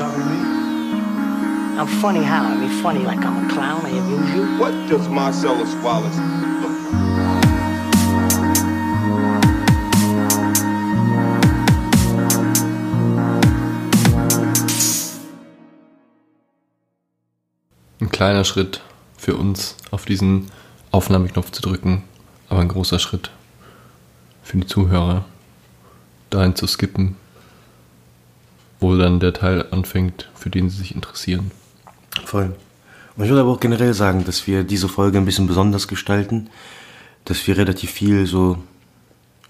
talking to me? I'm funny how? I mean, funny like I'm a clown. I amuse you. What does Marcellus Wallace look like? Ein kleiner Schritt für uns, auf diesen Aufnahmeknopf zu drücken, aber ein großer Schritt für die Zuhörer, dahin zu skippen, wo dann der Teil anfängt, für den sie sich interessieren. Voll. Und ich würde aber auch generell sagen, dass wir diese Folge ein bisschen besonders gestalten, dass wir relativ viel so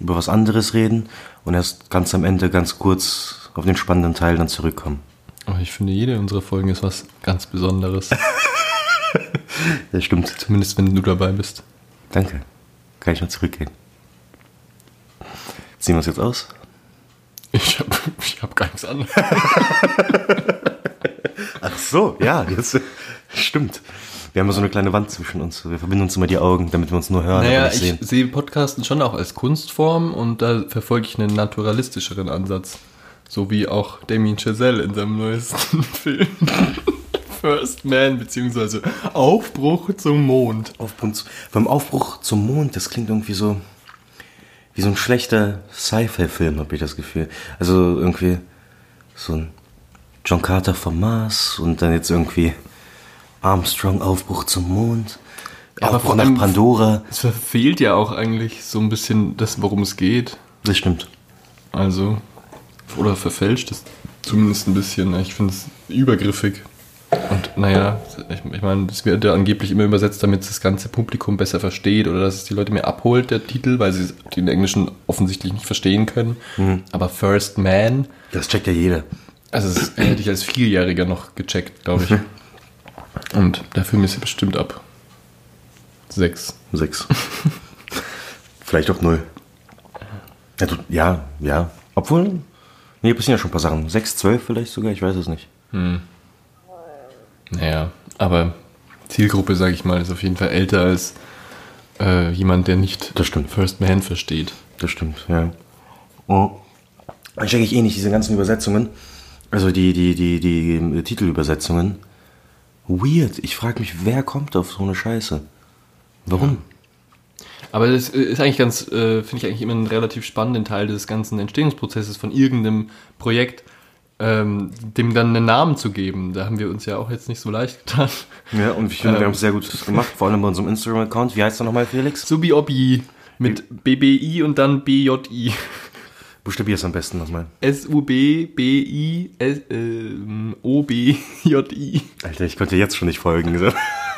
über was anderes reden und erst ganz am Ende ganz kurz auf den spannenden Teil dann zurückkommen. Aber ich finde, jede unserer Folgen ist was ganz Besonderes. Das stimmt. Zumindest wenn du dabei bist. Danke. Kann ich mal zurückgehen. Ziehen wir uns jetzt aus? Ich habe ich hab gar nichts an. Ach so, ja, jetzt stimmt. Wir haben ja so eine kleine Wand zwischen uns. Wir verbinden uns immer die Augen, damit wir uns nur hören, Naja, ich sehen. sehe Podcasten schon auch als Kunstform und da verfolge ich einen naturalistischeren Ansatz. So wie auch Damien Chazelle in seinem neuesten Film. First Man, beziehungsweise Aufbruch zum Mond. Aufbruch, beim Aufbruch zum Mond, das klingt irgendwie so wie so ein schlechter Sci-Fi-Film, habe ich das Gefühl. Also irgendwie so ein John Carter vom Mars und dann jetzt irgendwie Armstrong Aufbruch zum Mond, Ja, aber Aufbruch vor nach Pandora. Es verfehlt ja auch eigentlich so ein bisschen das, worum es geht. Das stimmt. Also, oder verfälscht es zumindest ein bisschen. Ich finde es übergriffig. Und naja, ich, ich meine, es wird ja angeblich immer übersetzt, damit es das ganze Publikum besser versteht oder dass es die Leute mehr abholt, der Titel, weil sie den Englischen offensichtlich nicht verstehen können. Aber First Man, Das checkt ja jeder. also das hätte ich als Vierjähriger noch gecheckt, glaube ich. Und der Film ist ja bestimmt ab sechs. Sechs. Vielleicht auch null. Ja, du, ja, ja. Obwohl, nee, passieren ja schon ein paar Sachen. Sechs, zwölf vielleicht sogar, ich weiß es nicht. Naja, aber Zielgruppe, sage ich mal, ist auf jeden Fall älter als äh, jemand, der nicht Das stimmt. First Man versteht. Das stimmt, ja. Oh. Dann checke ich eh nicht diese ganzen Übersetzungen. Also die, die, die, die Titelübersetzungen. Weird. Ich frage mich, wer kommt auf so eine Scheiße? Warum? Aber das ist eigentlich ganz, äh, finde ich eigentlich immer einen relativ spannenden Teil des ganzen Entstehungsprozesses von irgendeinem Projekt, ähm, dem dann einen Namen zu geben. Da haben wir uns ja auch jetzt nicht so leicht getan. Ja, und ich finde, wir Ähm. haben es sehr gut gemacht, vor allem bei unserem Instagram-Account. Wie heißt er nochmal, Felix? Subi Obi mit BBI und dann BJI. Buchstabier es am besten nochmal. S-U-B-B-I ähm. Alter, ich konnte jetzt schon nicht folgen.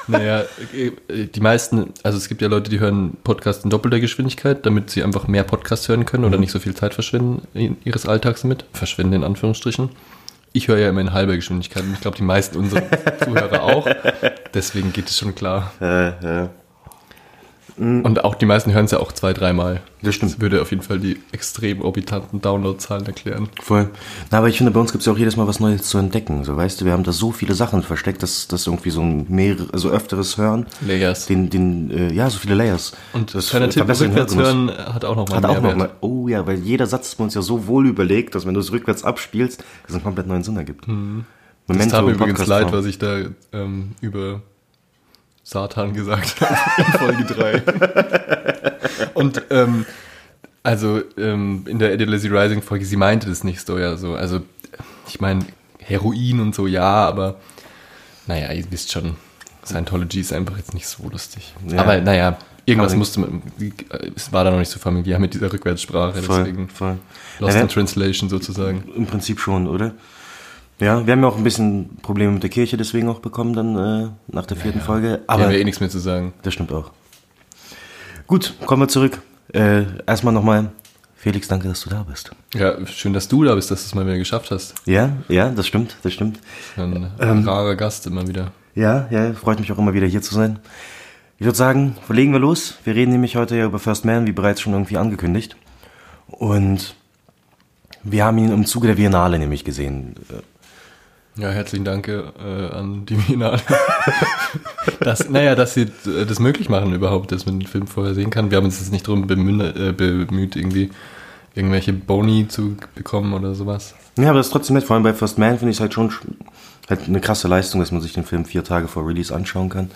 Naja, äh, die meisten, also es gibt ja Leute, die hören Podcast in doppelter Geschwindigkeit, damit sie einfach mehr Podcast hören können oder nicht so viel Zeit verschwenden in ihres Alltags mit. Verschwenden in Anführungsstrichen. Ich höre ja immer in halber Geschwindigkeit und ich glaube, die meisten unserer Zuhörer auch. Deswegen geht es schon klar. Äh, äh. Und auch die meisten hören es ja auch zwei, dreimal. Das stimmt. Das würde auf jeden Fall die extrem orbitanten Downloadzahlen erklären. Voll. Na, aber ich finde, bei uns gibt es ja auch jedes Mal was Neues zu entdecken. So, weißt du, wir haben da so viele Sachen versteckt, dass das irgendwie so ein mehr, also öfteres Hören. Layers. Den, den, äh, ja, so viele Layers. Und das den rückwärts hören hat auch nochmal Hat auch noch Mehrwert. mal, oh ja, weil jeder Satz ist bei uns ja so wohl überlegt, dass wenn du es rückwärts abspielst, das einen komplett neuen Sinn ergibt. Mhm. Es Memento tat mir übrigens leid, was ich da ähm, über Satan gesagt habe in Folge 3. Und ähm, also ähm, in der Lizzie Rising Folge, sie meinte das nicht so, ja, so. Also ich meine, Heroin und so, ja, aber naja, ihr wisst schon, Scientology ist einfach jetzt nicht so lustig. Ja. Aber naja, irgendwas musste man, es war da noch nicht so familiär mit dieser Rückwärtssprache, Voll, deswegen voll. Lost Ja, in Translation sozusagen. Im Prinzip schon, oder? Ja, wir haben ja auch ein bisschen Probleme mit der Kirche deswegen auch bekommen dann äh, nach der vierten Folge. Aber Aber haben wir eh nichts mehr zu sagen. das stimmt auch. Gut, kommen wir zurück. Äh, erstmal nochmal, Felix, danke, dass du da bist. Ja, schön, dass du da bist, dass du es mal wieder geschafft hast. Ja, ja, das stimmt, das stimmt. Ein Ähm. rarer Gast immer wieder. Ja, ja, freut mich auch immer wieder hier zu sein. Ich würde sagen, verlegen wir los. Wir reden nämlich heute ja über First Man, wie bereits schon irgendwie angekündigt. Und wir haben ihn im Zuge der Biennale nämlich gesehen. Ja, herzlichen Dank äh, an die Biennale. das, naja, dass sie äh, das möglich machen überhaupt, dass man den Film vorher sehen kann. Wir haben uns jetzt nicht drum bemüht, äh, bemüht irgendwie irgendwelche Boni zu bekommen oder sowas. Ja, aber das ist trotzdem nett. Vor allem bei First Man finde ich es halt schon sch- halt eine krasse Leistung, dass man sich den Film vier Tage vor Release anschauen kann.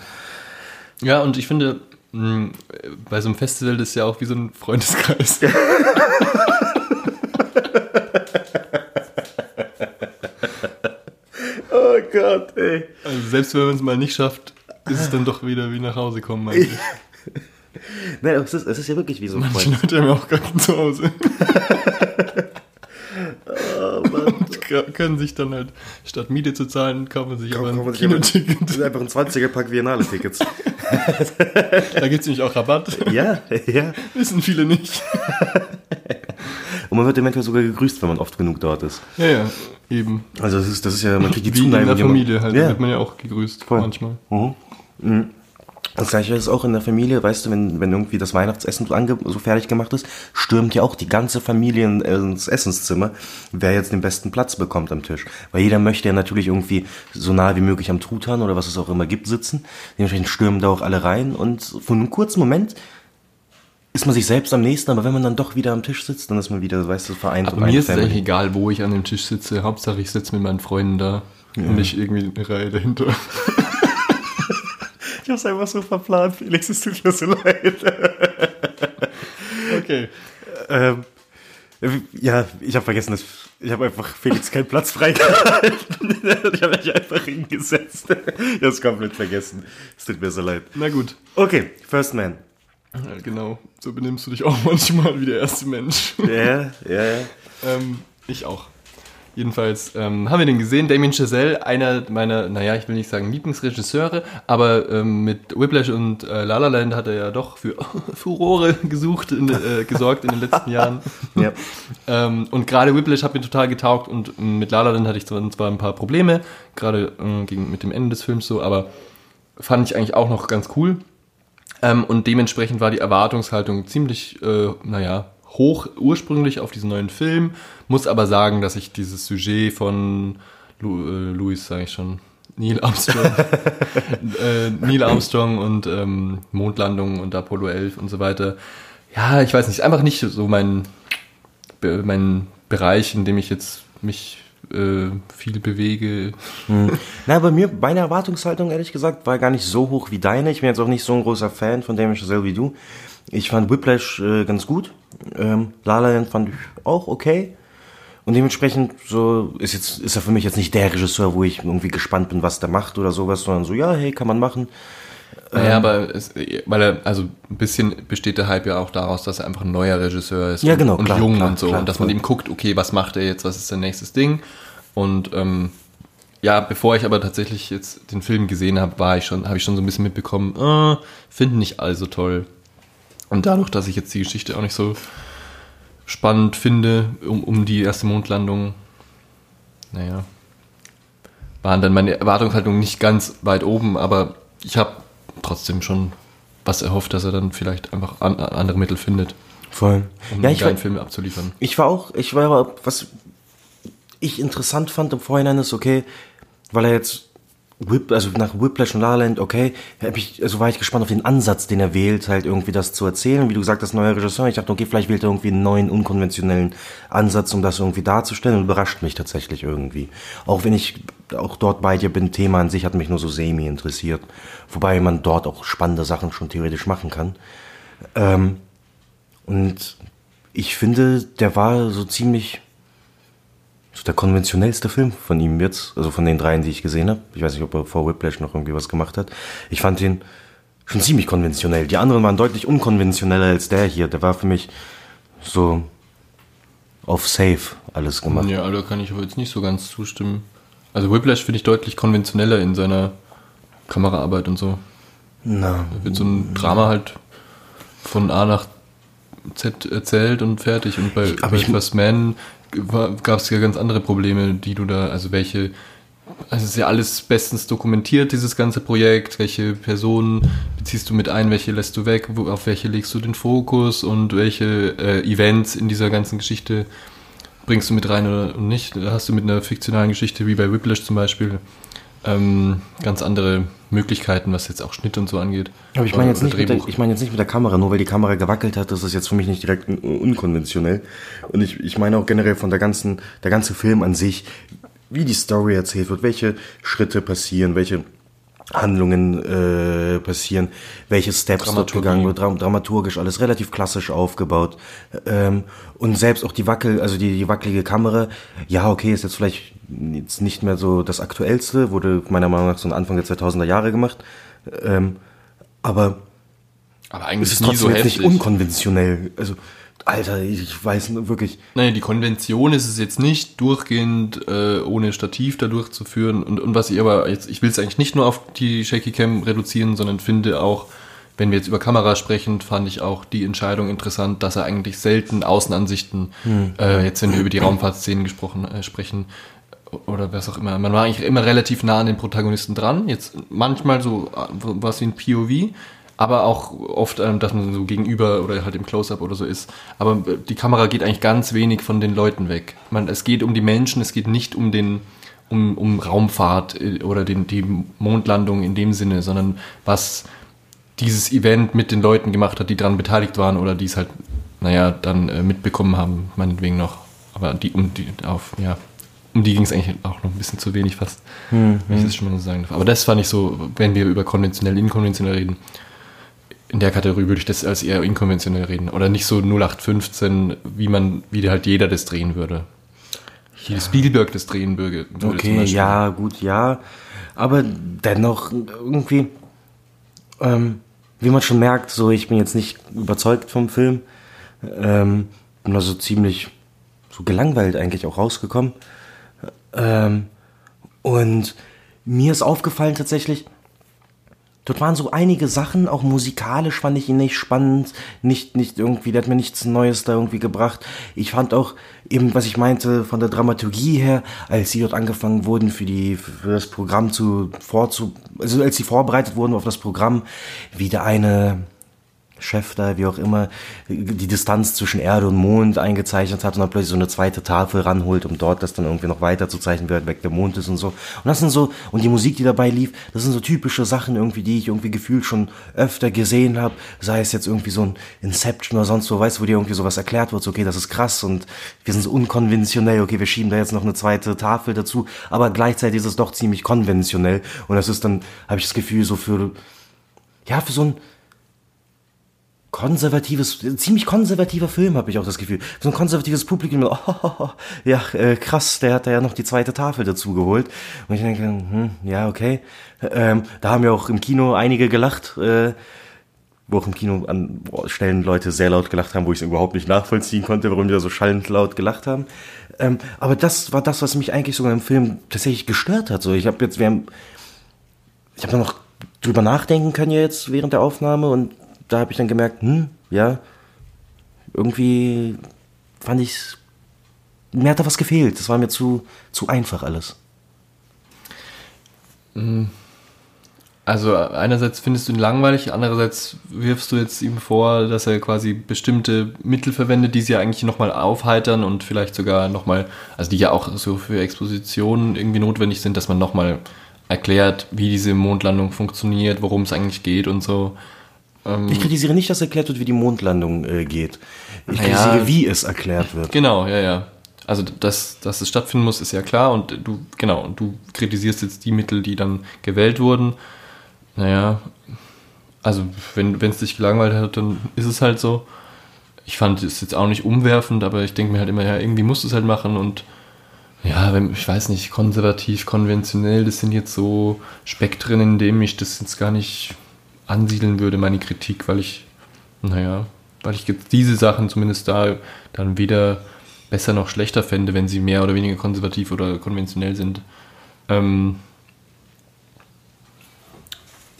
Ja, und ich finde, mh, bei so einem Festival ist ja auch wie so ein Freundeskreis. Oh Gott, ey. Also selbst wenn man es mal nicht schafft, ist es dann doch wieder wie nach Hause kommen eigentlich. Nein, es ist, es ist ja wirklich wie so ein Manche Freund. Leute haben ja auch Garten zu Hause. Oh, Und k- können sich dann halt, statt Miete zu zahlen, kaufen sich aber ein Das ist Kinoticket. einfach ein 20er-Pack Viennale-Tickets. Da gibt es nämlich auch Rabatt. ja, ja. Wissen viele nicht. Und man wird eventuell sogar gegrüßt, wenn man oft genug dort ist. Ja, ja, eben. Also das ist, das ist ja, man kriegt die Wie in Zuneigung. der die man- Familie halt. Ja. wird man ja auch gegrüßt Voll. manchmal. Mhm. Mhm. Das gleiche ist auch in der Familie, weißt du, wenn, wenn irgendwie das Weihnachtsessen so, ange so fertig gemacht ist, stürmt ja auch die ganze Familie in- ins Essenszimmer, wer jetzt den besten Platz bekommt am Tisch. Weil jeder möchte ja natürlich irgendwie so nah wie möglich am Truthahn oder was es auch immer gibt sitzen. Dementsprechend stürmen da auch alle rein und für einen kurzen Moment ist man sich selbst am nächsten, aber wenn man dann doch wieder am Tisch sitzt, dann ist man wieder, weißt du, vereint Aber mir ist es eigentlich egal, wo ich an dem Tisch sitze. Hauptsache, ich sitze mit meinen Freunden da und nicht irgendwie eine Reihe dahinter. Ich hab's einfach so verplant, Felix, es tut mir so leid. Okay. Ähm, ja, ich habe vergessen, dass ich habe einfach Felix keinen Platz freigehalten. ich habe mich einfach hingesetzt. Ich habe es komplett vergessen. Es tut mir so leid. Na gut. Okay, First Man. Ja, genau. So benimmst du dich auch manchmal wie der erste Mensch. Ja, ja, ja. ähm, ich auch. Jedenfalls ähm, haben wir den gesehen. Damien Chazelle, einer meiner, naja, ich will nicht sagen Lieblingsregisseure, aber ähm, mit Whiplash und äh, La La Land hat er ja doch für Furore gesucht, in, äh, gesorgt in den letzten Jahren. ja. Ähm, und gerade Whiplash hat mir total getaugt und ähm, mit La La Land hatte ich zwar zwar ein paar Probleme, gerade gegen, mit dem Ende des Films so, aber fand ich eigentlich auch noch ganz cool. Ähm, und dementsprechend war die Erwartungshaltung ziemlich, äh, naja, hoch ursprünglich auf diesen neuen Film. Muss aber sagen, dass ich dieses Sujet von Lu äh, Louis, sage ich schon, Neil Armstrong, äh, Neil Armstrong und ähm, Mondlandung und Apollo 11 und so weiter. Ja, ich weiß nicht, einfach nicht so mein, mein Bereich, in dem ich jetzt mich äh, viel bewege. Na, bei mir, meine Erwartungshaltung, ehrlich gesagt, war gar nicht so hoch wie deine. Ich bin jetzt auch nicht so ein großer Fan von Damien Chazelle wie du. Ich fand Whiplash äh, ganz gut. Ähm, La Land fand ich auch okay. Und dementsprechend so ist jetzt ist er für mich jetzt nicht der Regisseur, wo ich irgendwie gespannt bin, was der macht oder sowas, sondern so ja, hey, kann man machen. Naja, aber es, weil er, also ein bisschen besteht der Hype ja auch daraus, dass er einfach ein neuer Regisseur ist Ja, und, genau, und klar, jung klar, und so. klar, und dass man eben guckt, okay, was macht er jetzt, was ist sein nächstes Ding? Und ähm, ja, bevor ich aber tatsächlich jetzt den Film gesehen habe, war ich schon, habe ich schon so ein bisschen mitbekommen, äh, finden nicht alle so toll. Und dadurch, dass ich jetzt die Geschichte auch nicht so spannend finde, um, um die erste Mondlandung, naja, waren dann meine Erwartungshaltungen nicht ganz weit oben, aber ich habe trotzdem schon was erhofft, dass er dann vielleicht einfach an, andere Mittel findet, Voll. um ja, ich war, Film abzuliefern. ich war auch, ich war was ich interessant fand im Vorhinein ist, okay, weil er jetzt Whip, also nach Whiplash und La La Land, okay, hab ich, also war ich gespannt auf den Ansatz, den er wählt, halt irgendwie das zu erzählen. Wie du gesagt hast, neuer Regisseur. Ich dachte, okay, vielleicht wählt er irgendwie einen neuen, unkonventionellen Ansatz, um das irgendwie darzustellen und überrascht mich tatsächlich irgendwie. Auch wenn ich auch dort bei dir bin, Thema an sich hat mich nur so semi interessiert. Wobei man dort auch spannende Sachen schon theoretisch machen kann. Ähm, und ich finde, der war so ziemlich so der konventionellste Film von ihm jetzt, also von den dreien, die ich gesehen habe. Ich weiß nicht, ob er vor Whiplash noch irgendwie was gemacht hat. Ich fand den schon ziemlich konventionell. Die anderen waren deutlich unkonventioneller als der hier. Der war für mich so auf Safe alles gemacht. Ja, da kann ich aber jetzt nicht so ganz zustimmen. Also Whiplash finde ich deutlich konventioneller in seiner Kameraarbeit und so. Na, Da wird so ein Drama halt von A nach Z erzählt und fertig. Und bei, aber bei ich- First Man gab es ja ganz andere Probleme, die du da, also welche, also ist ja alles bestens dokumentiert, dieses ganze Projekt, welche Personen beziehst du mit ein, welche lässt du weg, wo, auf welche legst du den Fokus? Und welche äh, Events in dieser ganzen Geschichte bringst du mit rein oder nicht. Da hast du mit einer fiktionalen Geschichte wie bei Whiplash zum Beispiel ähm, ganz andere Möglichkeiten, was jetzt auch Schnitt und so angeht. Aber ich meine jetzt, nicht mit der- ich meine jetzt nicht mit der Kamera, nur weil die Kamera gewackelt hat, das ist jetzt für mich nicht direkt un unkonventionell. Und ich, ich meine auch generell von der ganzen, der ganze Film an sich, wie die Story erzählt wird, welche Schritte passieren, welche Handlungen äh, passieren, welche Steps dort gegangen wird, dra dramaturgisch alles relativ klassisch aufgebaut. Ähm, und selbst auch die Wackel, also die, die wackelige Kamera, ja, okay, ist jetzt vielleicht jetzt nicht mehr so das aktuellste, wurde meiner Meinung nach so Anfang der 2000er Jahre gemacht. Ähm, aber Aber es eigentlich ist so trotzdem jetzt heftig. nicht unkonventionell. Also, Alter, ich weiß wirklich. Naja, die Konvention ist es jetzt nicht, durchgehend äh, ohne Stativ da durchzuführen. Und, und was ich aber jetzt, ich will es eigentlich nicht nur auf die Shaky Cam reduzieren, sondern finde auch, wenn wir jetzt über Kamera sprechen, fand ich auch die Entscheidung interessant, dass er eigentlich selten Außenansichten, äh, jetzt wenn wir über die Raumfahrtszenen gesprochen äh, sprechen, oder was auch immer. Man war eigentlich immer relativ nah an den Protagonisten dran. Jetzt manchmal so was wie ein POV, aber auch oft, ähm, dass man so gegenüber oder halt im Close-Up oder so ist. Aber die Kamera geht eigentlich ganz wenig von den Leuten weg. Man, es geht um die Menschen, es geht nicht um den um, um Raumfahrt äh, oder den, die Mondlandung in dem Sinne, sondern was dieses Event mit den Leuten gemacht hat, die daran beteiligt waren oder die es halt, naja, dann äh, mitbekommen haben, meinetwegen noch. Aber die, um die, auf, ja, um die ging es eigentlich auch noch ein bisschen zu wenig fast, wenn ich das schon mal so sagen darf. Aber das fand ich so, wenn wir über konventionell, inkonventionell reden, in der Kategorie würde ich das als eher inkonventionell reden. Oder nicht so 0815, wie man, wie halt jeder das drehen würde. Wie Spielberg das drehen würde. Okay, ja, gut, ja. Aber dennoch irgendwie, ähm, wie man schon merkt, so ich bin jetzt nicht überzeugt vom Film. Ähm, bin also ziemlich so gelangweilt eigentlich auch rausgekommen. Ähm, und mir ist aufgefallen tatsächlich, Dort waren so einige Sachen, auch musikalisch fand ich ihn nicht spannend, nicht, nicht irgendwie, der hat mir nichts Neues da irgendwie gebracht. Ich fand auch eben, was ich meinte, von der Dramaturgie her, als sie dort angefangen wurden für die, für das Programm zu, vorzu, also als sie vorbereitet wurden auf das Programm, wie der eine Chef da, wie auch immer, die Distanz zwischen Erde und Mond eingezeichnet hat und dann plötzlich so eine zweite Tafel ranholt, um dort das dann irgendwie noch weiter zu zeichnen, wie weg der Mond ist und so. Und das sind so, und die Musik, die dabei lief, das sind so typische Sachen irgendwie, die ich irgendwie gefühlt schon öfter gesehen habe, sei es jetzt irgendwie so ein Inception oder sonst wo, weißt du, wo dir irgendwie sowas erklärt wird, so, okay, das ist krass und wir sind so unkonventionell, okay, wir schieben da jetzt noch eine zweite Tafel dazu, aber gleichzeitig ist es doch ziemlich konventionell und das ist dann, habe ich das Gefühl, so für, ja, für so ein, konservatives, ziemlich konservativer Film, habe ich auch das Gefühl. So ein konservatives Publikum, oh, oh, oh, ja, äh, krass, der hat da ja noch die zweite Tafel dazu geholt. Und ich denke, hm, ja, okay. Ähm, da haben ja auch im Kino einige gelacht, äh, wo auch im Kino an Stellen Leute sehr laut gelacht haben, wo ich es überhaupt nicht nachvollziehen konnte, warum die da so schallend laut gelacht haben. Ähm, aber das war das, was mich eigentlich sogar im Film tatsächlich gestört hat. So, ich habe jetzt, wir haben, ich habe noch drüber nachdenken können ja jetzt während der Aufnahme und da habe ich dann gemerkt, hm, ja, irgendwie fand ich, mir hat da was gefehlt. Das war mir zu, zu einfach alles. Also einerseits findest du ihn langweilig, andererseits wirfst du jetzt ihm vor, dass er quasi bestimmte Mittel verwendet, die sie ja eigentlich nochmal aufheitern und vielleicht sogar nochmal, also die ja auch so für Expositionen irgendwie notwendig sind, dass man nochmal erklärt, wie diese Mondlandung funktioniert, worum es eigentlich geht und so. Ich kritisiere nicht, dass erklärt wird, wie die Mondlandung äh, geht. Ich kritisiere, wie es erklärt wird. Genau, ja, ja. Also dass, dass es stattfinden muss, ist ja klar und du, genau, und du kritisierst jetzt die Mittel, die dann gewählt wurden. Naja, also wenn es dich gelangweilt hat, dann ist es halt so. Ich fand es jetzt auch nicht umwerfend, aber ich denke mir halt immer, ja, irgendwie musst du es halt machen und ja, wenn, ich weiß nicht, konservativ, konventionell, das sind jetzt so Spektren, in denen ich das jetzt gar nicht ansiedeln würde, meine Kritik, weil ich, naja, weil ich jetzt diese Sachen zumindest da dann weder besser noch schlechter fände, wenn sie mehr oder weniger konservativ oder konventionell sind. Ähm,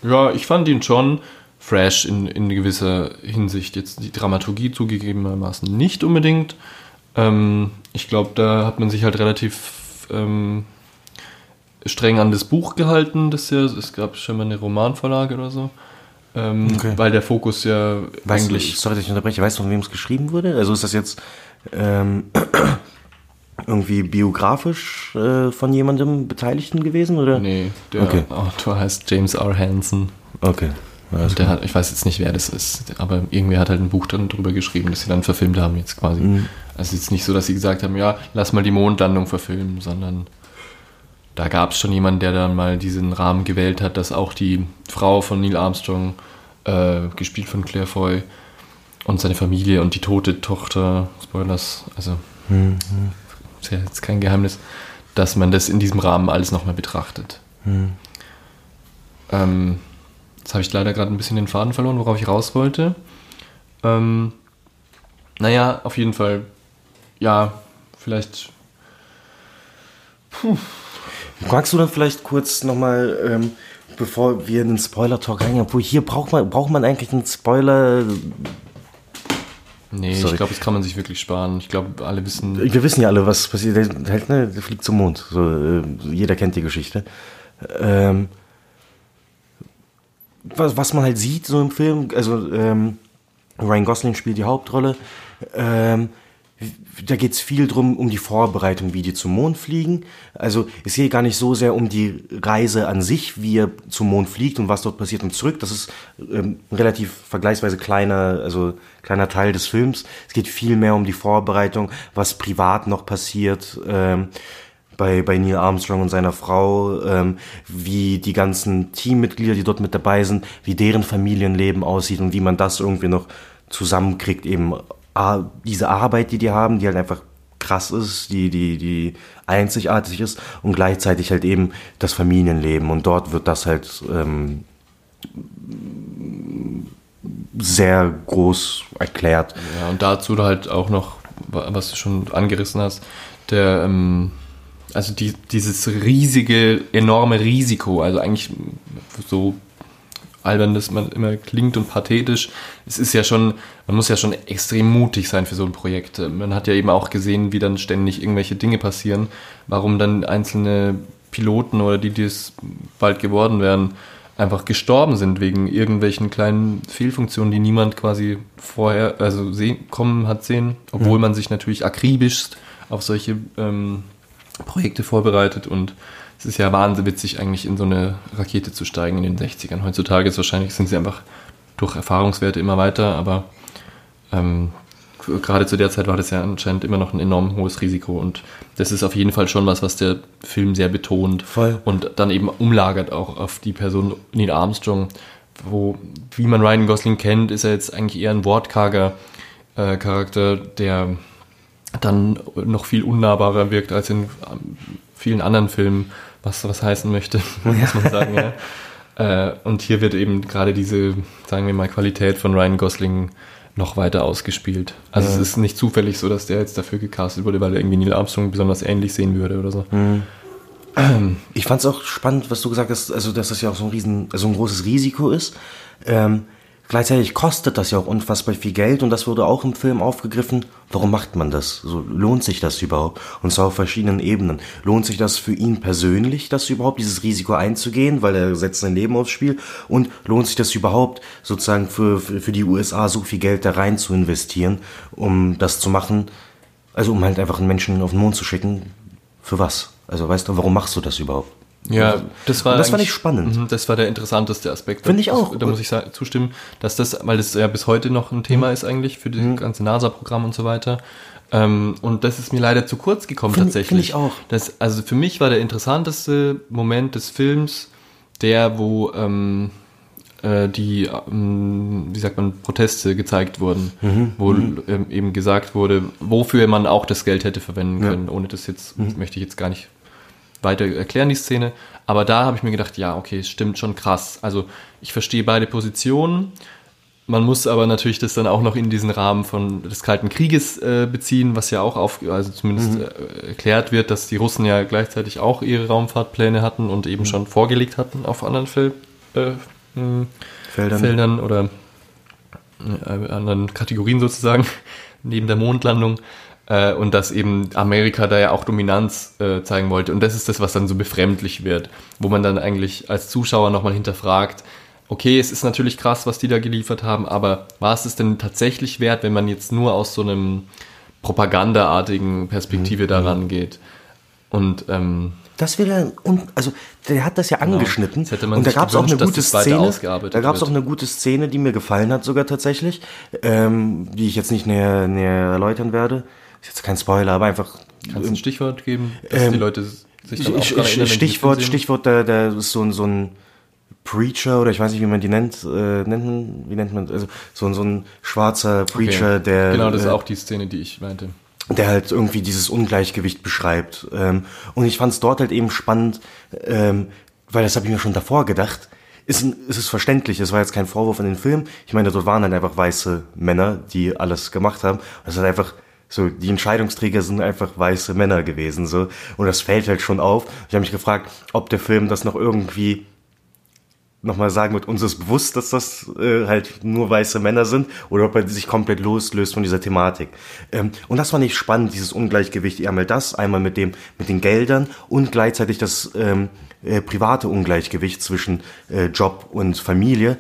ja, ich fand ihn schon fresh in, in gewisser Hinsicht. Jetzt die Dramaturgie zugegebenermaßen nicht unbedingt. Ähm, ich glaube, da hat man sich halt relativ ähm, streng an das Buch gehalten. Das ja, es gab schon mal eine Romanvorlage oder so. Ähm, Okay. Weil der Fokus ja Weißt eigentlich. du, sorry, dass ich unterbreche, weißt du, von wem es geschrieben wurde? Also ist das jetzt, ähm, irgendwie biografisch äh, von jemandem Beteiligten gewesen, oder? Nee, der Okay. Autor heißt James R. Hansen. Okay. Der hat, ich weiß jetzt nicht, wer das ist, aber irgendwer hat halt ein Buch dann drüber geschrieben, das sie dann verfilmt haben jetzt quasi. Also jetzt nicht so, dass sie gesagt haben, ja, lass mal die Mondlandung verfilmen, sondern da gab es schon jemanden, der dann mal diesen Rahmen gewählt hat, dass auch die Frau von Neil Armstrong, äh, gespielt von Claire Foy, und seine Familie und die tote Tochter, Spoilers, also ist ja jetzt kein Geheimnis, dass man das in diesem Rahmen alles nochmal betrachtet. Ähm, jetzt habe ich leider gerade ein bisschen den Faden verloren, worauf ich raus wollte. Ähm, naja, auf jeden Fall, ja, vielleicht. Magst du dann vielleicht kurz nochmal, ähm, bevor wir in den Spoiler-Talk reingehen, obwohl hier braucht man, braucht man eigentlich einen Spoiler. Nee, Sorry. ich glaube, das kann man sich wirklich sparen. Ich glaube, alle wissen. Wir wissen ja alle, was passiert. Der, halt, ne, der fliegt zum Mond. So, äh, jeder kennt die Geschichte. Ähm, was, was man halt sieht so im Film, also ähm, Ryan Gosling spielt die Hauptrolle. Ähm, da geht es viel drum um die Vorbereitung, wie die zum Mond fliegen. Also es geht gar nicht so sehr um die Reise an sich, wie er zum Mond fliegt und was dort passiert und zurück. Das ist ähm, ein relativ vergleichsweise kleiner, also kleiner Teil des Films. Es geht viel mehr um die Vorbereitung, was privat noch passiert. Ähm, bei, bei Neil Armstrong und seiner Frau, ähm, wie die ganzen Teammitglieder, die dort mit dabei sind, wie deren Familienleben aussieht und wie man das irgendwie noch zusammenkriegt, eben diese Arbeit, die die haben, die halt einfach krass ist, die, die, die einzigartig ist und gleichzeitig halt eben das Familienleben und dort wird das halt ähm, sehr groß erklärt. Ja, und dazu halt auch noch, wa- was du schon angerissen hast, der, ähm, also die, dieses riesige, enorme Risiko, also eigentlich so albern das man immer klingt und pathetisch, es ist ja schon, man muss ja schon extrem mutig sein für so ein Projekt. Man hat ja eben auch gesehen, wie dann ständig irgendwelche Dinge passieren, warum dann einzelne Piloten oder die, die es bald geworden wären, einfach gestorben sind wegen irgendwelchen kleinen Fehlfunktionen, die niemand quasi vorher, also sehen, kommen hat sehen, obwohl man sich natürlich akribischst auf solche ähm, Projekte vorbereitet und es ist ja wahnsinnig eigentlich in so eine Rakete zu steigen in den 60ern. Heutzutage ist wahrscheinlich sind sie einfach durch Erfahrungswerte immer weiter, aber ähm, gerade zu der Zeit war das ja anscheinend immer noch ein enorm hohes Risiko und das ist auf jeden Fall schon was, was der Film sehr betont Voll. und dann eben umlagert auch auf die Person Neil Armstrong, wo, wie man Ryan Gosling kennt, ist er jetzt eigentlich eher ein wortkarger äh, Charakter, der dann noch viel unnahbarer wirkt als in ähm, vielen anderen Filmen, was was heißen möchte, muss man sagen, ja. Äh, und hier wird eben gerade diese, sagen wir mal, Qualität von Ryan Gosling noch weiter ausgespielt. Also es ist nicht zufällig so, dass der jetzt dafür gecastet wurde, weil er irgendwie Neil Armstrong besonders ähnlich sehen würde oder so. Ich fand es auch spannend, was du gesagt hast, also dass das ja auch so ein riesen, also ein großes Risiko ist. Ähm, gleichzeitig kostet das ja auch unfassbar viel Geld und das wurde auch im Film aufgegriffen. Warum macht man das? So, lohnt sich das überhaupt? Und zwar auf verschiedenen Ebenen. Lohnt sich das für ihn persönlich, das überhaupt, dieses Risiko einzugehen, weil er setzt sein Leben aufs Spiel? Und lohnt sich das überhaupt, sozusagen für, für, für die USA so viel Geld da rein zu investieren, um das zu machen? Also um halt einfach einen Menschen auf den Mond zu schicken. Für was? Also weißt du, warum machst du das überhaupt? Ja, das war Und das fand ich spannend. Mhm, Das war der interessanteste Aspekt. Finde ich auch. Da muss ich zustimmen, dass das, weil das ja bis heute noch ein Mhm. Thema ist eigentlich für das ganze NASA-Programm und so weiter. Ähm, und das ist mir leider zu kurz gekommen Finde- tatsächlich. finde ich auch. Das, also für mich war der interessanteste Moment des Films der, wo ähm, äh, die, ähm, wie sagt man, Proteste gezeigt wurden, Mhm. wo ähm, eben gesagt wurde, wofür man auch das Geld hätte verwenden können, ohne das jetzt, Mhm. möchte ich jetzt gar nicht weiter erklären, die Szene. Aber da habe ich mir gedacht, ja, okay, es stimmt schon krass. Also ich verstehe beide Positionen. Man muss aber natürlich das dann auch noch in diesen Rahmen von des Kalten Krieges äh, beziehen, was ja auch auf, also zumindest äh, erklärt wird, dass die Russen ja gleichzeitig auch ihre Raumfahrtpläne hatten und eben schon vorgelegt hatten auf anderen Fel äh, mh, Feldern. Feldern oder äh, anderen Kategorien sozusagen, neben der Mondlandung. Äh, und dass eben Amerika da ja auch Dominanz äh, zeigen wollte. Und das ist das, was dann so befremdlich wird, wo man dann eigentlich als Zuschauer nochmal hinterfragt, okay, es ist natürlich krass, was die da geliefert haben, aber war es es denn tatsächlich wert, wenn man jetzt nur aus so einem propagandaartigen Perspektive Mhm. daran geht. Und ähm, Das wäre, und also der hat das ja angeschnitten. Jetzt hätte man und da sich gab es auch eine gute das Szene. Da gab es auch eine gute Szene, die mir gefallen hat, sogar tatsächlich, ähm, die ich jetzt nicht näher, näher erläutern werde. Jetzt kein Spoiler, aber einfach. kannst du ein Stichwort geben, dass Ähm, die Leute sich dann auch erinnern, Stichwort? Stichwort, der, der ist so ein, so ein Preacher oder ich weiß nicht, wie man die nennt, äh, nennt man, wie nennt man, also so ein, so ein schwarzer Preacher, Okay. der, Genau, das ist äh, auch die Szene, die ich meinte. der halt irgendwie dieses Ungleichgewicht beschreibt. Ähm, und ich fand es dort halt eben spannend, ähm, weil das habe ich mir schon davor gedacht. Ist, ist es verständlich, es war jetzt kein Vorwurf an den Film. Ich meine, dort waren dann einfach weiße Männer, die alles gemacht haben. Das ist einfach so, die Entscheidungsträger sind einfach weiße Männer gewesen. so Und das fällt halt schon auf. Ich habe mich gefragt, ob der Film das noch irgendwie nochmal sagen wird, uns ist bewusst, dass das äh, halt nur weiße Männer sind oder ob er sich komplett loslöst von dieser Thematik. Ähm, und das fand ich spannend, dieses Ungleichgewicht. Einmal das, einmal mit dem mit den Geldern und gleichzeitig das ähm, äh, private Ungleichgewicht zwischen äh, Job und Familie.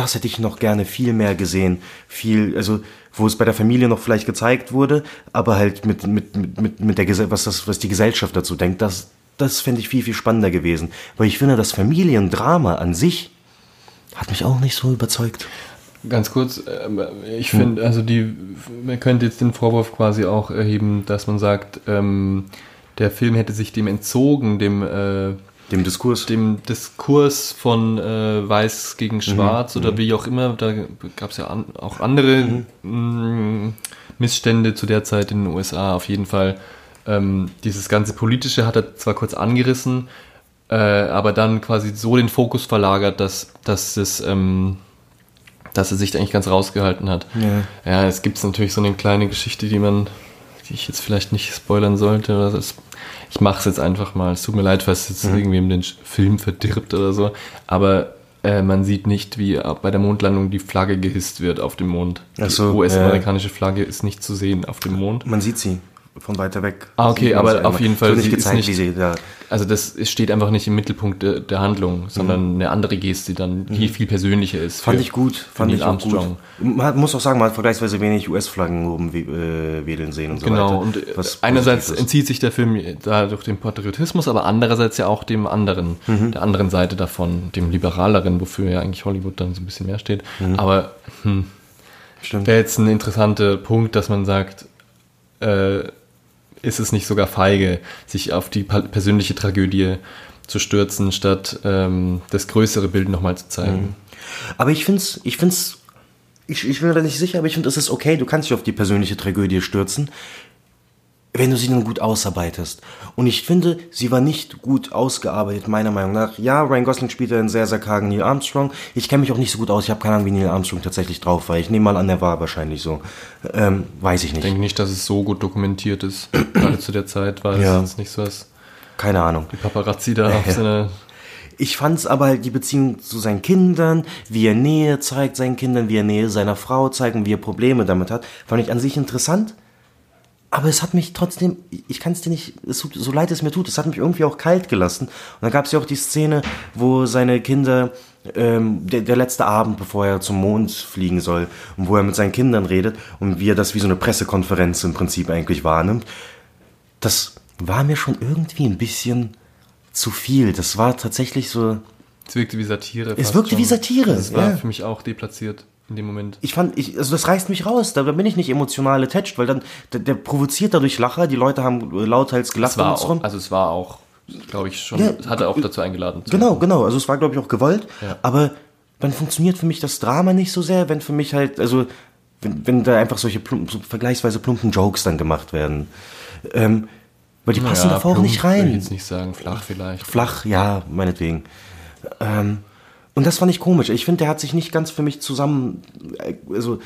Das hätte ich noch gerne viel mehr gesehen. Viel, also wo es bei der Familie noch vielleicht gezeigt wurde, aber halt mit, mit, mit, mit, der was das, was die Gesellschaft dazu denkt, das, das fände ich viel, viel spannender gewesen. Weil ich finde, das Familiendrama an sich hat mich auch nicht so überzeugt. Ganz kurz, ähm, ich Hm. finde, also die, man könnte jetzt den Vorwurf quasi auch erheben, dass man sagt, ähm, der Film hätte sich dem entzogen, dem, äh, Dem Diskurs. dem Diskurs von äh, Weiß Mhm. gegen Schwarz oder wie auch immer. Da gab es ja an, auch andere Mhm. mh, Missstände zu der Zeit in den USA. Auf jeden Fall ähm, dieses ganze Politische hat er zwar kurz angerissen, äh, aber dann quasi so den Fokus verlagert, dass, dass es ähm, dass er sich da eigentlich ganz rausgehalten hat. Ja. Ja, es gibt natürlich so eine kleine Geschichte, die man, die ich jetzt vielleicht nicht spoilern sollte. Oder das, ich mache es jetzt einfach mal. Es tut mir leid, falls es jetzt irgendwem den Film verdirbt oder so. Aber äh, man sieht nicht, wie bei der Mondlandung die Flagge gehisst wird auf dem Mond. Ach Die so, US-amerikanische Flagge ist nicht zu sehen auf dem Mond. Man sieht sie von weiter weg. Ah, okay, aber auf jeden Fall, sie nicht ist gezeigt, nicht- wie sie da. Also das steht einfach nicht im Mittelpunkt der, der Handlung, sondern eine andere Geste, die dann die viel persönlicher ist. Mhm. Fand für- ich gut, fand ich Armstrong. gut. Man muss auch sagen, man hat vergleichsweise wenig US-Flaggen oben äh, wedeln sehen und so Genau, weiter. und äh, einerseits entzieht sich der Film dadurch dem Patriotismus, aber andererseits ja auch dem anderen, Mhm. der anderen Seite davon, dem liberaleren, wofür ja eigentlich Hollywood dann so ein bisschen mehr steht. Mhm. Aber hm, wäre jetzt ein interessanter Punkt, dass man sagt, äh, ist es nicht sogar feige, sich auf die persönliche Tragödie zu stürzen, statt ähm, das größere Bild nochmal zu zeigen. Aber ich find's, ich find's, ich, ich bin mir da nicht sicher, aber ich finde, es ist okay, du kannst dich auf die persönliche Tragödie stürzen, wenn du sie dann gut ausarbeitest. Und ich finde, sie war nicht gut ausgearbeitet, meiner Meinung nach. Ja, Ryan Gosling spielte einen sehr, sehr kargen Neil Armstrong. Ich kenne mich auch nicht so gut aus, ich habe keine Ahnung, wie Neil Armstrong tatsächlich drauf war. Ich nehme mal an, er war wahrscheinlich so. Ähm, weiß ich Ich nicht. denke nicht, dass es so gut dokumentiert ist. Gerade zu der Zeit war es Ja. jetzt nicht so, dass Keine Ahnung. die Paparazzi da auf Ja. seine Ich fand's aber halt die Beziehung zu seinen Kindern, wie er Nähe zeigt seinen Kindern, wie er Nähe seiner Frau zeigt und wie er Probleme damit hat, fand ich an sich interessant. Aber es hat mich trotzdem, ich kann es dir nicht, es tut, so leid es mir tut, es hat mich irgendwie auch kalt gelassen. Und dann gab es ja auch die Szene, wo seine Kinder, ähm, der, der letzte Abend, bevor er zum Mond fliegen soll, und wo er mit seinen Kindern redet und wie er das wie so eine Pressekonferenz im Prinzip eigentlich wahrnimmt. Das war mir schon irgendwie ein bisschen zu viel. Das war tatsächlich so, Es wirkte wie Satire. Es wirkte wie schon. Satire, Das war ja. für mich auch deplatziert in dem Moment. ich fand, ich, also das reißt mich raus, da, da bin ich nicht emotional attached, weil dann, der, der provoziert dadurch Lacher, die Leute haben lauthals gelacht Es war auch, also es war auch, glaube ich, schon, Ja, hat er auch dazu eingeladen. Genau, genau. Also es war, glaube ich, auch gewollt. Ja. Aber dann funktioniert für mich das Drama nicht so sehr, wenn für mich halt, also wenn, wenn da einfach solche plump, so vergleichsweise plumpen Jokes dann gemacht werden. Ähm, weil die passen Ja, davor auch nicht Würde ich rein. jetzt nicht sagen, flach vielleicht. Flach, ja, meinetwegen. Ähm, und das fand ich komisch. Ich finde, der hat sich nicht ganz für mich zusammen, äh, also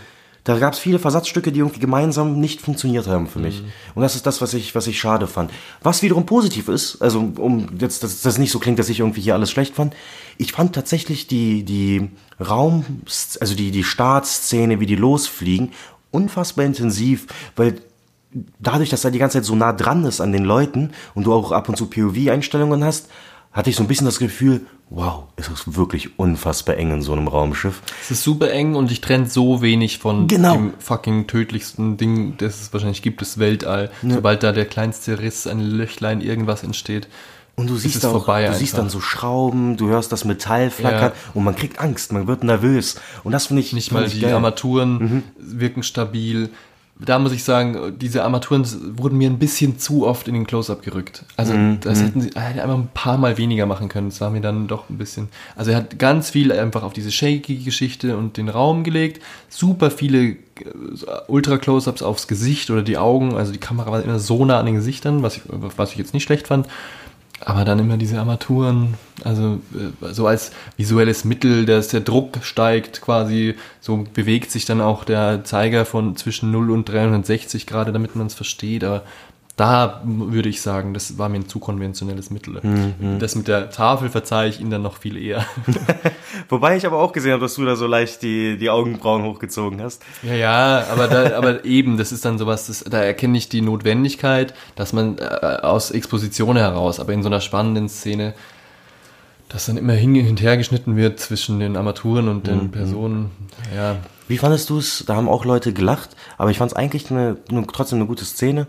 da gab es viele Versatzstücke, die irgendwie gemeinsam nicht funktioniert haben für mich. Und das ist das, was ich, was ich schade fand. Was wiederum positiv ist, also um jetzt, dass das nicht so klingt, dass ich irgendwie hier alles schlecht fand. Ich fand tatsächlich die, die Raum, also die, die Startszene, wie die losfliegen, unfassbar intensiv, weil dadurch, dass er die ganze Zeit so nah dran ist an den Leuten und du auch ab und zu POV-Einstellungen hast, hatte ich so ein bisschen das Gefühl, wow, es ist wirklich unfassbar eng in so einem Raumschiff. Es ist super eng und ich trennt so wenig von Genau. dem fucking tödlichsten Ding, das es wahrscheinlich gibt, das Weltall. Sobald da der kleinste Riss, ein Löchlein, irgendwas entsteht. Und du ist siehst es auch, vorbei du siehst dann so Schrauben, du hörst das Metall flackern Ja. und man kriegt Angst, man wird nervös. Und das finde ich Nicht find mal ich die geil. Mhm. Armaturen wirken stabil. Da muss ich sagen, diese Armaturen wurden mir ein bisschen zu oft in den Close-Up gerückt. Also Mhm. das hätten sie er hätte einfach ein paar Mal weniger machen können. Das war mir dann doch ein bisschen. Also er hat ganz viel einfach auf diese shaky Geschichte und den Raum gelegt. Super viele äh, Ultra-Close-Ups aufs Gesicht oder die Augen. Also die Kamera war immer so nah an den Gesichtern, was ich, was ich jetzt nicht schlecht fand. Aber dann immer diese Armaturen, also äh, so als visuelles Mittel, dass der Druck steigt quasi, so bewegt sich dann auch der Zeiger von zwischen 0 und 360 gerade, damit man es versteht. Aber da würde ich sagen, das war mir ein zu konventionelles Mittel. Das mit der Tafel verzeihe ich Ihnen dann noch viel eher. Wobei ich aber auch gesehen habe, dass du da so leicht die, die Augenbrauen hochgezogen hast. Ja, ja, aber, da, aber eben, das ist dann sowas, das, da erkenne ich die Notwendigkeit, dass man äh, aus Exposition heraus, aber in so einer spannenden Szene, dass dann immer hin und her geschnitten wird zwischen den Armaturen und den Personen. Ja, Wie fandest du es? Da haben auch Leute gelacht, aber ich fand es eigentlich eine, eine, trotzdem eine gute Szene.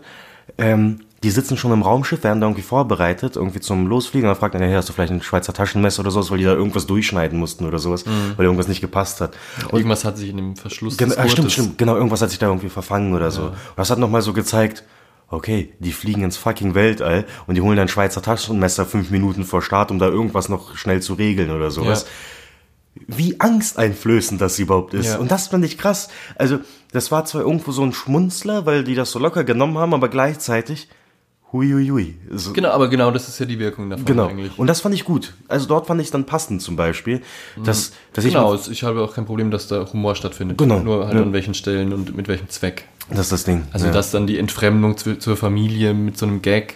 Ähm, die sitzen schon im Raumschiff, werden da irgendwie vorbereitet, irgendwie zum Losfliegen. Und dann fragt einer, hey, hast du vielleicht ein Schweizer Taschenmesser oder sowas, weil die da irgendwas durchschneiden mussten oder sowas, weil irgendwas nicht gepasst hat. Und irgendwas hat sich in dem Verschluss Genau, ah, stimmt, stimmt, genau, irgendwas hat sich da irgendwie verfangen oder so. Und das hat nochmal so gezeigt, okay, die fliegen ins fucking Weltall und die holen ein Schweizer Taschenmesser fünf Minuten vor Start, um da irgendwas noch schnell zu regeln oder sowas. Ja. Wie angsteinflößend das überhaupt ist. Ja. Und das fand ich krass. Also, das war zwar irgendwo so ein Schmunzler, weil die das so locker genommen haben, aber gleichzeitig, hui, hui, hui. So, Genau, aber genau das ist ja die Wirkung davon genau. eigentlich. Und das fand ich gut. Also dort fand ich dann passend zum Beispiel, dass, dass genau, ich, ich habe auch kein Problem, dass da Humor stattfindet. Genau, Nur halt ja. an welchen Stellen und mit welchem Zweck. das ist das Ding. Also, ja. dass dann die Entfremdung zu, zur Familie mit so einem Gag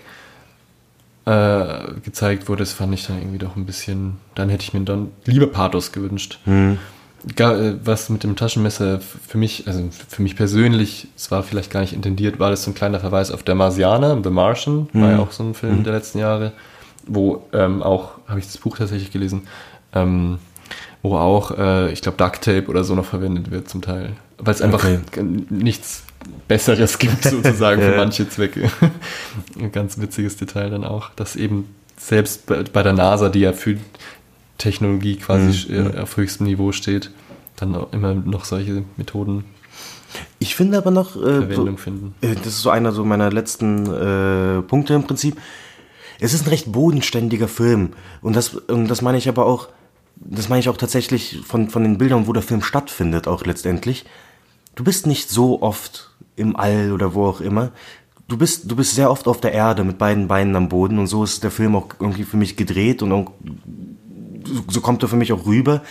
äh, gezeigt wurde, das fand ich dann irgendwie doch ein bisschen. Dann hätte ich mir dann lieber Pathos gewünscht. Äh, Was mit dem Taschenmesser für mich, also für mich persönlich, es war vielleicht gar nicht intendiert, war das so ein kleiner Verweis auf der Marsianer, The Martian, war ja auch so ein Film der letzten Jahre, wo ähm, auch, habe ich das Buch tatsächlich gelesen, ähm, wo auch, äh, ich glaube, Duct Tape oder so noch verwendet wird zum Teil. Weil es einfach Okay. nichts Besseres gibt sozusagen für manche Zwecke. Ein ganz witziges Detail dann auch, dass eben selbst bei, der NASA, die ja für Technologie quasi Mhm. äh, auf höchstem Niveau steht, dann immer noch solche Methoden Ich finde aber noch, äh, Verwendung finden. äh, das ist so einer so meiner letzten äh, Punkte im Prinzip. Es ist ein recht bodenständiger Film und das, und das meine ich aber auch, das meine ich auch tatsächlich von, von den Bildern, wo der Film stattfindet, auch letztendlich. Du bist nicht so oft im All oder wo auch immer. Du bist, du bist sehr oft auf der Erde mit beiden Beinen am Boden und so ist der Film auch irgendwie für mich gedreht und so kommt er für mich auch rüber.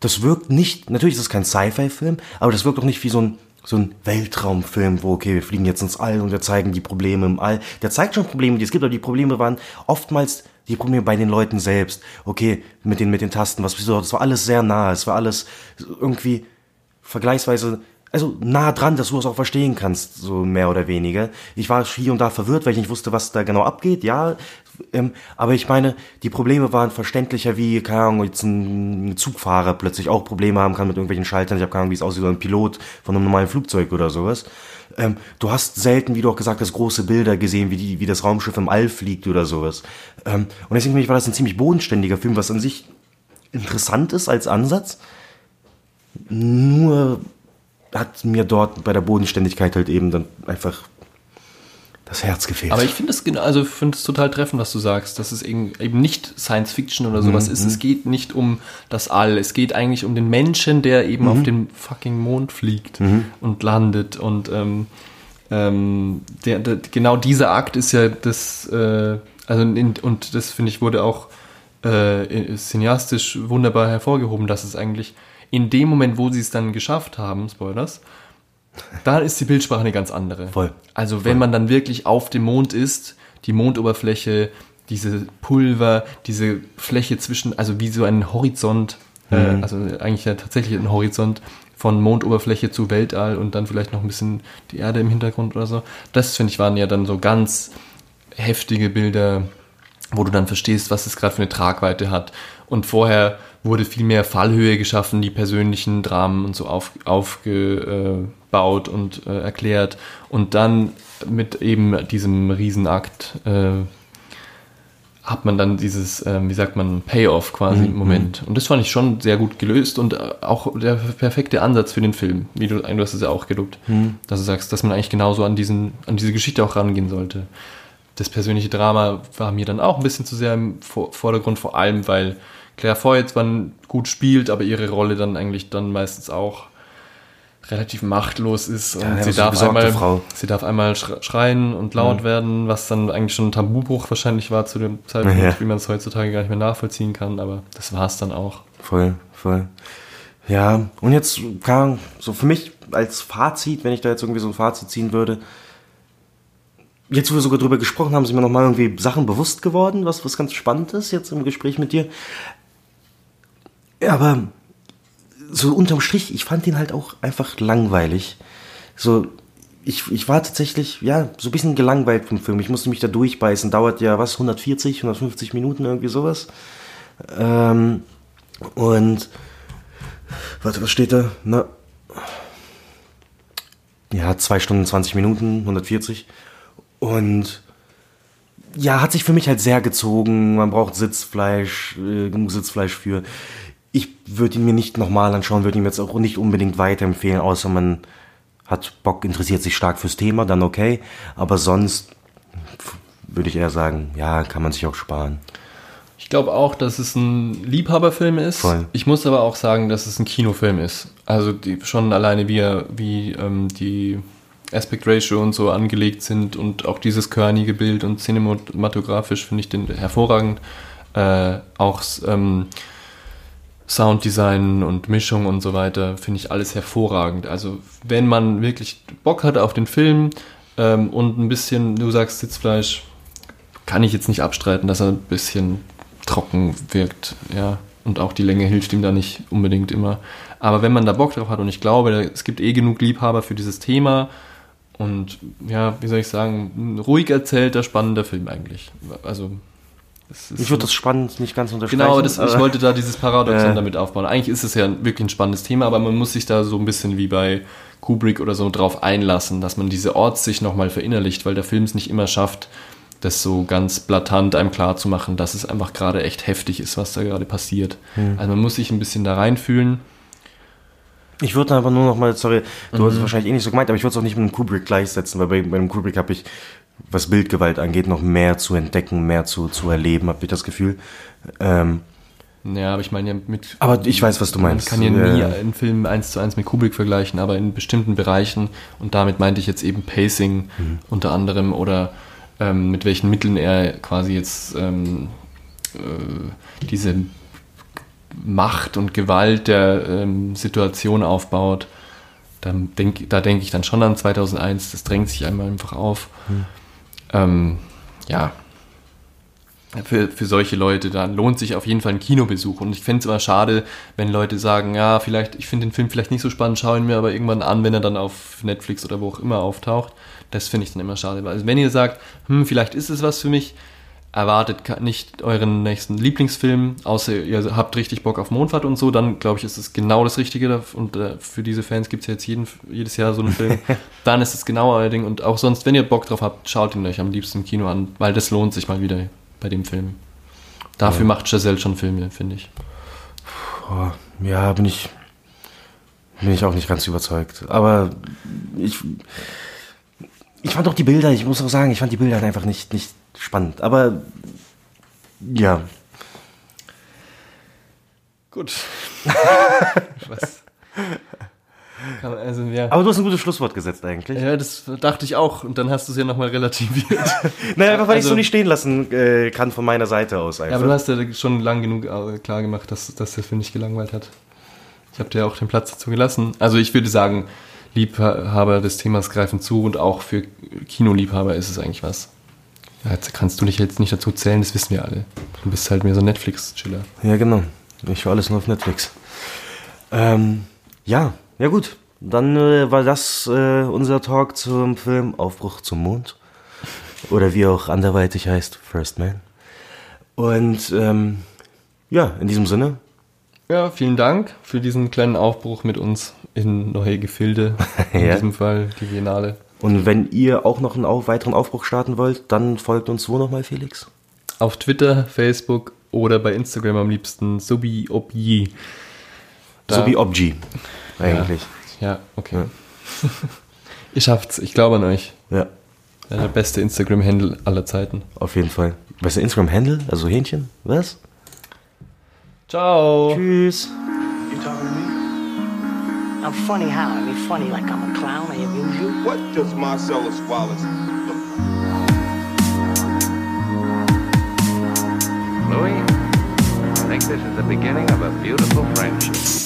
Das wirkt nicht, natürlich ist es kein Sci-Fi-Film, aber das wirkt auch nicht wie so ein, so ein Weltraumfilm, wo, okay, wir fliegen jetzt ins All und wir zeigen die Probleme im All. Der zeigt schon Probleme, die es gibt, aber die Probleme waren oftmals die Probleme bei den Leuten selbst. Okay, mit den, mit den Tasten, was bist du, das war alles sehr nah, es war alles irgendwie vergleichsweise, also nah dran, dass du es auch verstehen kannst, so mehr oder weniger. Ich war hier und da verwirrt, weil ich nicht wusste, was da genau abgeht, ja. Ähm, aber ich meine, die Probleme waren verständlicher, wie, keine Ahnung, jetzt ein Zugfahrer plötzlich auch Probleme haben kann mit irgendwelchen Schaltern. Ich habe keine Ahnung, wie es aussieht, so ein Pilot von einem normalen Flugzeug oder sowas. Ähm, du hast selten, wie du auch gesagt hast, große Bilder gesehen, wie, die, wie das Raumschiff im All fliegt oder sowas. Ähm, und deswegen war das ein ziemlich bodenständiger Film, was an sich interessant ist als Ansatz. Nur hat mir dort bei der Bodenständigkeit halt eben dann einfach das Herz gefehlt. Aber ich finde es genau, also finde es total treffend, was du sagst, dass es eben, eben nicht Science Fiction oder sowas ist. Es geht nicht um das All. Es geht eigentlich um den Menschen, der eben auf den fucking Mond fliegt und landet. Und ähm, ähm, der, der, genau dieser Akt ist ja das, äh, also in, und das finde ich wurde auch äh, cineastisch wunderbar hervorgehoben, dass es eigentlich in dem Moment, wo sie es dann geschafft haben, Spoilers, da ist die Bildsprache eine ganz andere. Voll. Also wenn man dann wirklich auf dem Mond ist, die Mondoberfläche, diese Pulver, diese Fläche zwischen, also wie so ein Horizont, äh, also eigentlich ja tatsächlich ein Horizont von Mondoberfläche zu Weltall und dann vielleicht noch ein bisschen die Erde im Hintergrund oder so. Das finde ich waren ja dann so ganz heftige Bilder, wo du dann verstehst, was es gerade für eine Tragweite hat. Und vorher wurde viel mehr Fallhöhe geschaffen, die persönlichen Dramen und so auf, aufgebaut und äh, erklärt. Und dann mit eben diesem Riesenakt äh, hat man dann dieses, ähm, wie sagt man, Payoff quasi im Moment. Und das fand ich schon sehr gut gelöst und äh, auch der perfekte Ansatz für den Film, wie du, du hast es ja auch gelobt, dass du sagst, dass man eigentlich genauso an, diesen, an diese Geschichte auch rangehen sollte. Das persönliche Drama war mir dann auch ein bisschen zu sehr im Vor- Vordergrund, vor allem, weil Claire Foy zwar gut spielt, aber ihre Rolle dann eigentlich dann meistens auch relativ machtlos ist und Ja, sie, darf einmal, Frau. sie darf einmal schre- schreien und laut werden, was dann eigentlich schon ein Tabubruch wahrscheinlich war zu dem Zeitpunkt, Ja. wie man es heutzutage gar nicht mehr nachvollziehen kann, aber das war es dann auch. Voll, voll. Ja, und jetzt, Ahnung, so für mich als Fazit, wenn ich da jetzt irgendwie so ein Fazit ziehen würde, jetzt, wo wir sogar drüber gesprochen haben, sind mir nochmal irgendwie Sachen bewusst geworden, was, was ganz spannend ist jetzt im Gespräch mit dir. Aber so unterm Strich, ich fand ihn halt auch einfach langweilig. So, ich, ich war tatsächlich, ja, so ein bisschen gelangweilt vom Film. Ich musste mich da durchbeißen. Dauert ja, was, 140, 150 Minuten, irgendwie sowas. Ähm, und, warte, was steht da? Na, ja, 2 Stunden 20 Minuten, 140. Und ja, hat sich für mich halt sehr gezogen. Man braucht Sitzfleisch, äh, genug Sitzfleisch für. Ich würde ihn mir nicht nochmal anschauen, würde ihn mir jetzt auch nicht unbedingt weiterempfehlen, außer man hat Bock, interessiert sich stark fürs Thema, dann okay. Aber sonst würde ich eher sagen, ja, kann man sich auch sparen. Ich glaube auch, dass es ein Liebhaberfilm ist. Voll. Ich muss aber auch sagen, dass es ein Kinofilm ist. Also die, schon alleine wie, wie ähm, die Aspect Ratio und so angelegt sind und auch dieses körnige Bild und cinematografisch finde ich den hervorragend. Äh, auch ähm, Sounddesign und Mischung und so weiter finde ich alles hervorragend. Also wenn man wirklich Bock hat auf den Film ähm, und ein bisschen, du sagst Sitzfleisch, kann ich jetzt nicht abstreiten, dass er ein bisschen trocken wirkt, ja. Und auch die Länge hilft ihm da nicht unbedingt immer. Aber wenn man da Bock drauf hat und ich glaube, es gibt eh genug Liebhaber für dieses Thema und ja, wie soll ich sagen, ein ruhig erzählter, spannender Film eigentlich. Also Ich würde das spannend nicht ganz unterstreichen. Genau, das, ich wollte da dieses Paradoxon Äh. damit aufbauen. Eigentlich ist es ja wirklich ein spannendes Thema, aber man muss sich da so ein bisschen wie bei Kubrick oder so drauf einlassen, dass man diese Ortssicht nochmal verinnerlicht, weil der Film es nicht immer schafft, das so ganz blatant einem klar zu machen, dass es einfach gerade echt heftig ist, was da gerade passiert. Also man muss sich ein bisschen da reinfühlen. Ich würde aber nur noch mal, sorry, du Mhm. hast es wahrscheinlich eh nicht so gemeint, aber ich würde es auch nicht mit einem Kubrick gleichsetzen, weil bei, bei einem Kubrick habe ich, was Bildgewalt angeht, noch mehr zu entdecken, mehr zu, zu erleben, habe ich das Gefühl. Ähm, Ja, aber ich meine ja mit. Aber ich weiß, was du meinst. Man kann ja nie Ja. einen Film eins zu eins mit Kubrick vergleichen, aber in bestimmten Bereichen, und damit meinte ich jetzt eben Pacing Mhm. unter anderem oder ähm, mit welchen Mitteln er quasi jetzt ähm, äh, diese Macht und Gewalt der ähm, Situation aufbaut. Dann denk, da denke ich dann schon an 2001, das drängt sich einmal einfach auf. Mhm. Ähm, ja, für, für solche Leute, dann lohnt sich auf jeden Fall ein Kinobesuch. Und ich fände es immer schade, wenn Leute sagen, ja, vielleicht, ich finde den Film vielleicht nicht so spannend, schaue ihn mir aber irgendwann an, wenn er dann auf Netflix oder wo auch immer auftaucht. Das finde ich dann immer schade. Also wenn ihr sagt, hm, vielleicht ist es was für mich, erwartet nicht euren nächsten Lieblingsfilm, außer ihr habt richtig Bock auf Mondfahrt und so, dann glaube ich, ist es genau das Richtige. Und äh, für diese Fans gibt es ja jetzt jeden, jedes Jahr so einen Film. dann ist es genau euer Ding. Und auch sonst, wenn ihr Bock drauf habt, schaut ihn euch am liebsten im Kino an, weil das lohnt sich mal wieder bei dem Film. Dafür macht Giselle schon Filme, finde ich. ja, bin ich, bin ich auch nicht ganz überzeugt. Aber ich, ich fand auch die Bilder, ich muss auch sagen, ich fand die Bilder einfach nicht, nicht spannend. Aber ja, Gut. Was? Also, ja. aber du hast ein gutes Schlusswort gesetzt eigentlich. ja, das dachte ich auch. Und dann hast du es ja nochmal relativiert. Naja, einfach weil ich Also- so nicht stehen lassen äh, kann von meiner Seite aus einfach. Ja, aber du hast ja schon lang genug äh, klar gemacht, dass, dass der Film nicht gelangweilt hat. Ich habe dir auch den Platz dazu gelassen. Also ich würde sagen, Liebhaber des Themas greifen zu und auch für Kinoliebhaber ist es eigentlich was. Ja, Jetzt kannst du dich jetzt nicht dazu zählen, das wissen wir alle. Du bist halt mehr so ein Netflix-Chiller. Ja, genau. Ich schaue alles nur auf Netflix. Ähm, ja, ja gut. Dann äh, war das äh, unser Talk zum Film Aufbruch zum Mond. Oder wie auch anderweitig heißt, First Man. Und ähm, ja, in diesem Sinne, Ja, vielen Dank für diesen kleinen Aufbruch mit uns in neue Gefilde. In Ja. diesem Fall die Biennale. Und wenn ihr auch noch einen weiteren Aufbruch starten wollt, dann folgt uns wo nochmal, Felix? Auf Twitter, Facebook oder bei Instagram am liebsten Subi Da- So wie Obji, eigentlich. Ja, okay. Ihr schafft's, ich glaube an euch. Ja. Ja, der beste Instagram-Handle aller Zeiten. auf jeden Fall. Was ist der Instagram-Handle? Also Hähnchen? Was? Ciao. Tschüss. I'm funny how? I mean, funny like I'm a clown. I amuse you. What does Marcellus Wallace look like? Louis, I think this is the beginning of a beautiful friendship.